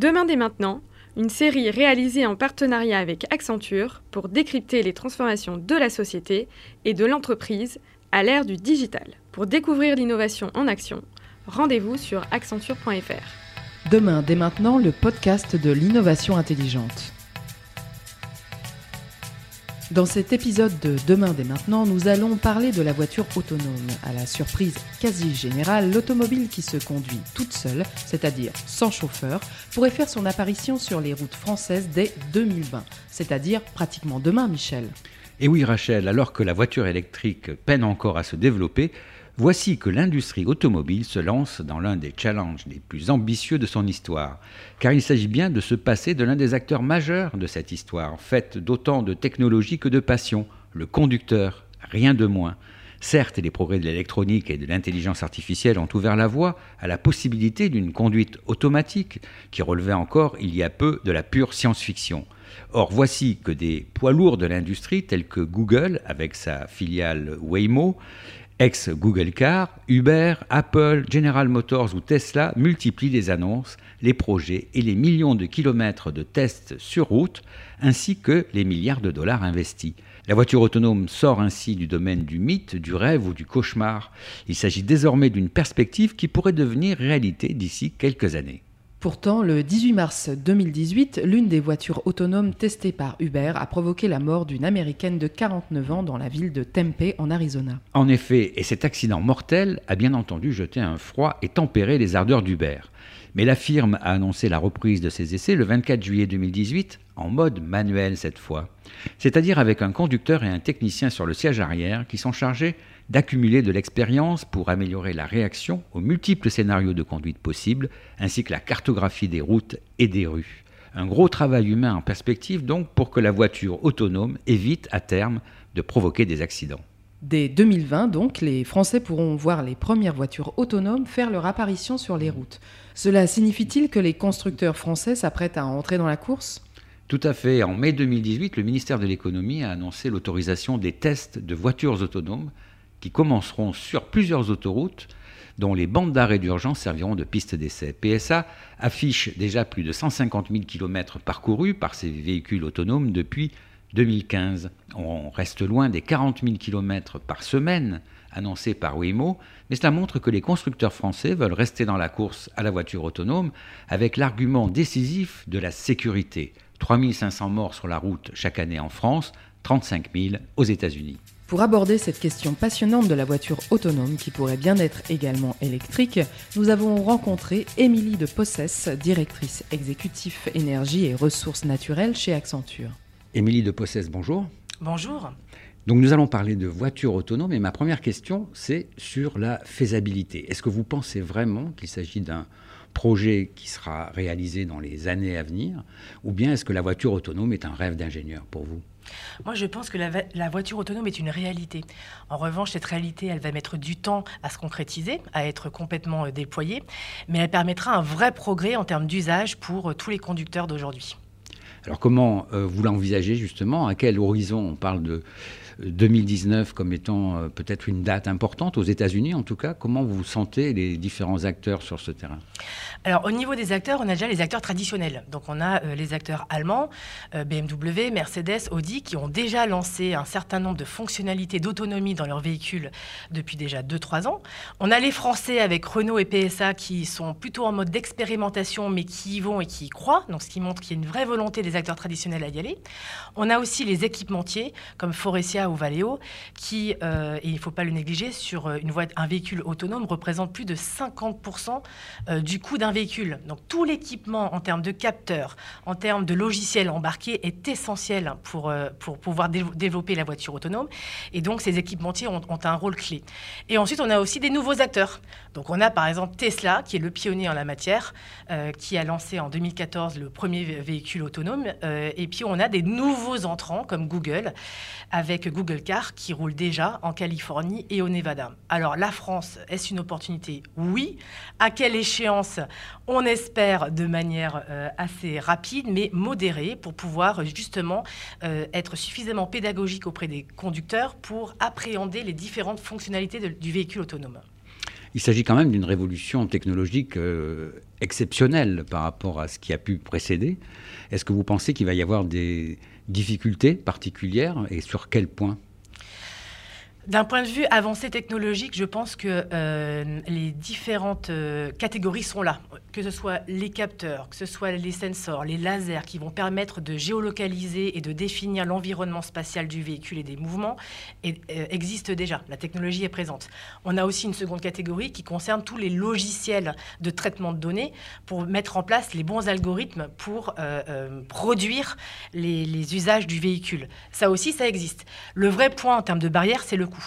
Demain dès maintenant, une série réalisée en partenariat avec Accenture pour décrypter les transformations de la société et de l'entreprise à l'ère du digital. Pour découvrir l'innovation en action, rendez-vous sur accenture.fr. Demain dès maintenant, le podcast de l'innovation intelligente. Dans cet épisode de Demain dès maintenant, nous allons parler de la voiture autonome. À la surprise quasi générale, l'automobile qui se conduit toute seule, c'est-à-dire sans chauffeur, pourrait faire son apparition sur les routes françaises dès 2020, c'est-à-dire pratiquement demain, Michel. Et oui, Rachel, alors que la voiture électrique peine encore à se développer, Voici que l'industrie automobile se lance dans l'un des challenges les plus ambitieux de son histoire, car il s'agit bien de se passer de l'un des acteurs majeurs de cette histoire, faite d'autant de technologie que de passion, le conducteur, rien de moins. Certes, les progrès de l'électronique et de l'intelligence artificielle ont ouvert la voie à la possibilité d'une conduite automatique qui relevait encore il y a peu de la pure science-fiction. Or, voici que des poids lourds de l'industrie tels que Google, avec sa filiale Waymo, Ex-Google Car, Uber, Apple, General Motors ou Tesla multiplient les annonces, les projets et les millions de kilomètres de tests sur route, ainsi que les milliards de dollars investis. La voiture autonome sort ainsi du domaine du mythe, du rêve ou du cauchemar. Il s'agit désormais d'une perspective qui pourrait devenir réalité d'ici quelques années. Pourtant, le 18 mars 2018, l'une des voitures autonomes testées par Uber a provoqué la mort d'une Américaine de 49 ans dans la ville de Tempe, en Arizona. En effet, et cet accident mortel a bien entendu jeté un froid et tempéré les ardeurs d'Uber. Mais la firme a annoncé la reprise de ses essais le 24 juillet 2018, en mode manuel cette fois, c'est-à-dire avec un conducteur et un technicien sur le siège arrière qui sont chargés d'accumuler de l'expérience pour améliorer la réaction aux multiples scénarios de conduite possibles, ainsi que la cartographie des routes et des rues. Un gros travail humain en perspective donc pour que la voiture autonome évite à terme de provoquer des accidents. Dès 2020 donc, les Français pourront voir les premières voitures autonomes faire leur apparition sur les routes. Cela signifie-t-il que les constructeurs français s'apprêtent à entrer dans la course? Tout à fait. En mai 2018, le ministère de l'économie a annoncé l'autorisation des tests de voitures autonomes qui commenceront sur plusieurs autoroutes dont les bandes d'arrêt d'urgence serviront de piste d'essai. PSA affiche déjà plus de 150 000 km parcourus par ces véhicules autonomes depuis 2015. On reste loin des 40 000 km par semaine annoncés par Waymo, mais cela montre que les constructeurs français veulent rester dans la course à la voiture autonome avec l'argument décisif de la sécurité. 3500 morts sur la route chaque année en France, 35 000 aux États-Unis. Pour aborder cette question passionnante de la voiture autonome qui pourrait bien être également électrique, nous avons rencontré Émilie de Possès, directrice exécutive énergie et ressources naturelles chez Accenture. Émilie de Possès, bonjour. Bonjour. Donc nous allons parler de voitures autonomes et ma première question c'est sur la faisabilité. Est-ce que vous pensez vraiment qu'il s'agit d'un projet qui sera réalisé dans les années à venir ou bien est-ce que la voiture autonome est un rêve d'ingénieur pour vous? Moi, je pense que la, voiture autonome est une réalité. En revanche, cette réalité, elle va mettre du temps à se concrétiser, à être complètement euh, déployée, mais elle permettra un vrai progrès en termes d'usage pour euh, tous les conducteurs d'aujourd'hui. Alors comment euh, vous l'envisagez justement? À quel horizon? On parle de 2019 comme étant euh, peut-être une date importante aux États-Unis en tout cas. Comment vous sentez les différents acteurs sur ce terrain? Alors au niveau des acteurs, on a déjà les acteurs traditionnels. Donc on a euh, les acteurs allemands, euh, BMW, Mercedes, Audi, qui ont déjà lancé un certain nombre de fonctionnalités d'autonomie dans leurs véhicules depuis déjà 2-3 ans. On a les Français avec Renault et PSA qui sont plutôt en mode d'expérimentation mais qui y vont et qui y croient, donc ce qui montre qu'il y a une vraie volonté des acteurs traditionnels à y aller. On a aussi les équipementiers comme Forestia ou Valeo, qui, euh, et il ne faut pas le négliger, sur euh, une un véhicule autonome représente plus de 50% euh, du coût d'un véhicule. Donc tout l'équipement en termes de capteurs, en termes de logiciels embarqués est essentiel pour, pour pouvoir développer la voiture autonome. Et donc ces équipementiers ont, ont, un rôle clé. Et ensuite, on a aussi des nouveaux acteurs. Donc on a par exemple Tesla, qui est le pionnier en la matière, qui a lancé en 2014 le premier véhicule autonome. et puis on a des nouveaux entrants comme Google, avec Google Google Car qui roule déjà en Californie et au Nevada. Alors la France, est-ce une opportunité Oui. À quelle échéance On espère de manière euh, assez rapide, mais modérée, pour pouvoir justement euh, être suffisamment pédagogique auprès des conducteurs pour appréhender les différentes fonctionnalités du véhicule autonome. Il s'agit quand même d'une révolution technologique euh, exceptionnelle par rapport à ce qui a pu précéder. Est-ce que vous pensez qu'il va y avoir des difficultés particulières et sur quel point d'un point de vue avancée technologique, je pense que euh, les différentes euh, catégories sont là. Que ce soit les capteurs, que ce soit les sensors, les lasers qui vont permettre de géolocaliser et de définir l'environnement spatial du véhicule et des mouvements, euh, existent déjà. La technologie est présente. On a aussi une seconde catégorie qui concerne tous les logiciels de traitement de données pour mettre en place les bons algorithmes pour produire les, les usages du véhicule. Ça aussi, ça existe. Le vrai point en termes de barrière, c'est le coût.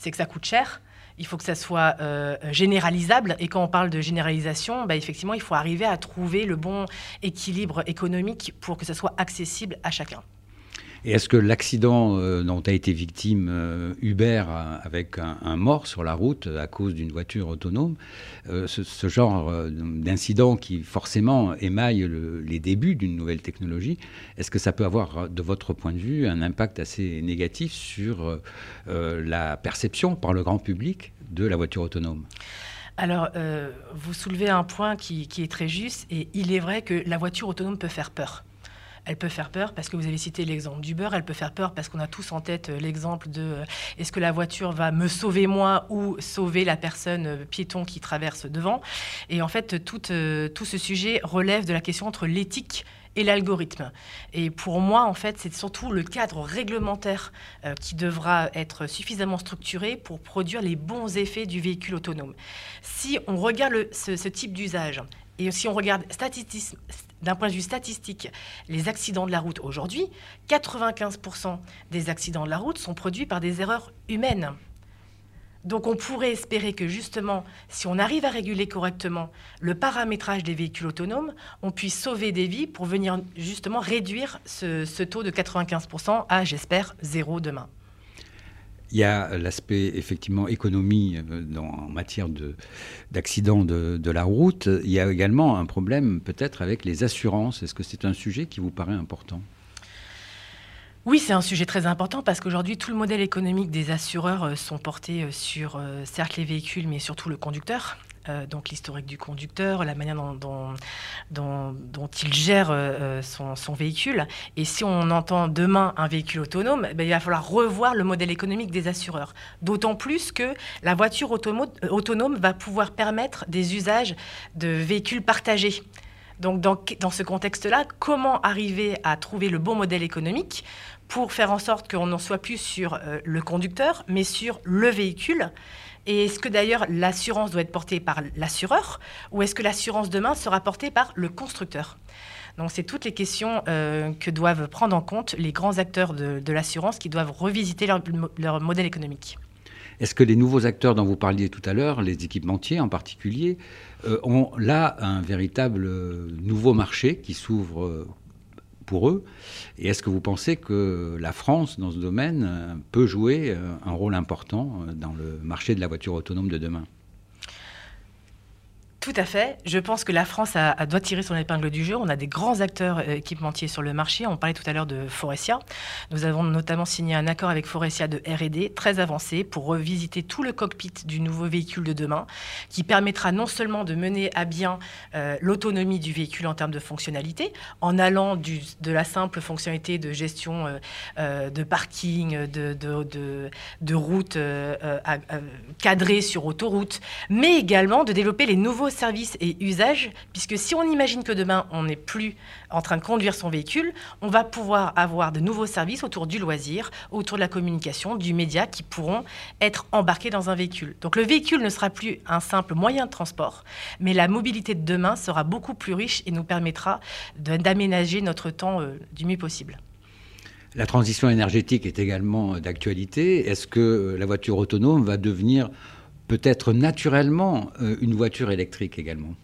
C'est que ça coûte cher. Il faut que ça soit euh, généralisable. Et quand on parle de généralisation, bah, effectivement, il faut arriver à trouver le bon équilibre économique pour que ça soit accessible à chacun. Et est-ce que l'accident euh, dont a été victime euh, Uber avec un, mort sur la route à cause d'une voiture autonome, euh, ce, genre d'incident qui forcément émaille les débuts d'une nouvelle technologie, est-ce que ça peut avoir, de votre point de vue, un impact assez négatif sur la perception par le grand public de la voiture autonome? Alors, vous soulevez un point qui, est très juste, et il est vrai que la voiture autonome peut faire peur. Elle peut faire peur parce que vous avez cité l'exemple d'Uber. Elle peut faire peur parce qu'on a tous en tête euh, l'exemple de euh, est-ce que la voiture va me sauver moi ou sauver la personne euh, piéton qui traverse devant. Et en fait, tout, tout ce sujet relève de la question entre l'éthique et l'algorithme. Et pour moi, en fait, c'est surtout le cadre réglementaire qui devra être suffisamment structuré pour produire les bons effets du véhicule autonome. Si on regarde ce, type d'usage et si on regarde d'un point de vue statistique, les accidents de la route aujourd'hui, 95% des accidents de la route sont produits par des erreurs humaines. Donc on pourrait espérer que justement, si on arrive à réguler correctement le paramétrage des véhicules autonomes, on puisse sauver des vies pour venir justement réduire ce, taux de 95% à, j'espère, zéro demain. Il y a l'aspect effectivement économie euh, en matière d'accidents de, de, la route. Il y a également un problème peut-être avec les assurances. Est-ce que c'est un sujet qui vous paraît important? Oui, c'est un sujet très important parce qu'aujourd'hui, tout le modèle économique des assureurs euh, sont portés euh, sur, certes, les véhicules, mais surtout le conducteur. Euh, donc l'historique du conducteur, la manière dont, il gère euh, euh, son, véhicule. Et si on entend demain un véhicule autonome, ben, il va falloir revoir le modèle économique des assureurs. D'autant plus que la voiture autonome va pouvoir permettre des usages de véhicules partagés. Donc dans, ce contexte-là, comment arriver à trouver le bon modèle économique pour faire en sorte qu'on n'en soit plus sur le conducteur, mais sur le véhicule et est-ce que d'ailleurs l'assurance doit être portée par l'assureur ou est-ce que l'assurance demain sera portée par le constructeur? Donc c'est toutes les questions euh, que doivent prendre en compte les grands acteurs de, l'assurance qui doivent revisiter leur, modèle économique. Est-ce que les nouveaux acteurs dont vous parliez tout à l'heure, les équipementiers en particulier, euh, ont là un véritable euh, nouveau marché qui s'ouvre pour eux. Et est-ce que vous pensez que la France, dans ce domaine, euh, peut jouer euh, un rôle important euh, dans le marché de la voiture autonome de demain? Tout à fait. Je pense que la France doit tirer son épingle du jeu. On a des grands acteurs euh, équipementiers sur le marché. On parlait tout à l'heure de Forestia. Nous avons notamment signé un accord avec Forestia de R&D très avancé pour revisiter tout le cockpit du nouveau véhicule de demain, qui permettra non seulement de mener à bien euh, l'autonomie du véhicule en termes de fonctionnalité, en allant de la simple fonctionnalité de gestion euh, de parking, de, routes cadrées sur autoroute, mais également de développer les nouveaux services et usages, puisque si on imagine que demain, on n'est plus en train de conduire son véhicule, on va pouvoir avoir de nouveaux services autour du loisir, autour de la communication, du média, qui pourront être embarqués dans un véhicule. Donc le véhicule ne sera plus un simple moyen de transport, mais la mobilité de demain sera beaucoup plus riche et nous permettra d'aménager notre temps euh, du mieux possible. La transition énergétique est également d'actualité. Est-ce que la voiture autonome va devenir peut-être naturellement euh, une voiture électrique également.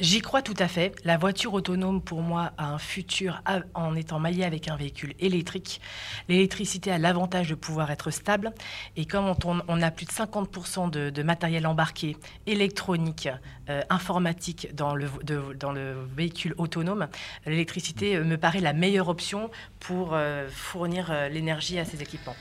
J'y crois tout à fait. La voiture autonome, pour moi, a un futur en étant maillée avec un véhicule électrique. L'électricité a l'avantage de pouvoir être stable. Et comme on, a plus de 50% de, matériel embarqué, électronique, euh, informatique dans le, véhicule autonome, l'électricité euh, me paraît la meilleure option pour fournir l'énergie à ces équipements.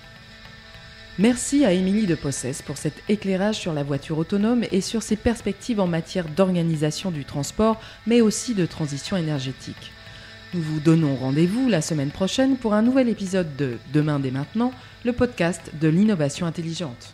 Merci à Émilie de Possès pour cet éclairage sur la voiture autonome et sur ses perspectives en matière d'organisation du transport, mais aussi de transition énergétique. Nous vous donnons rendez-vous la semaine prochaine pour un nouvel épisode de Demain dès maintenant, le podcast de l'innovation intelligente.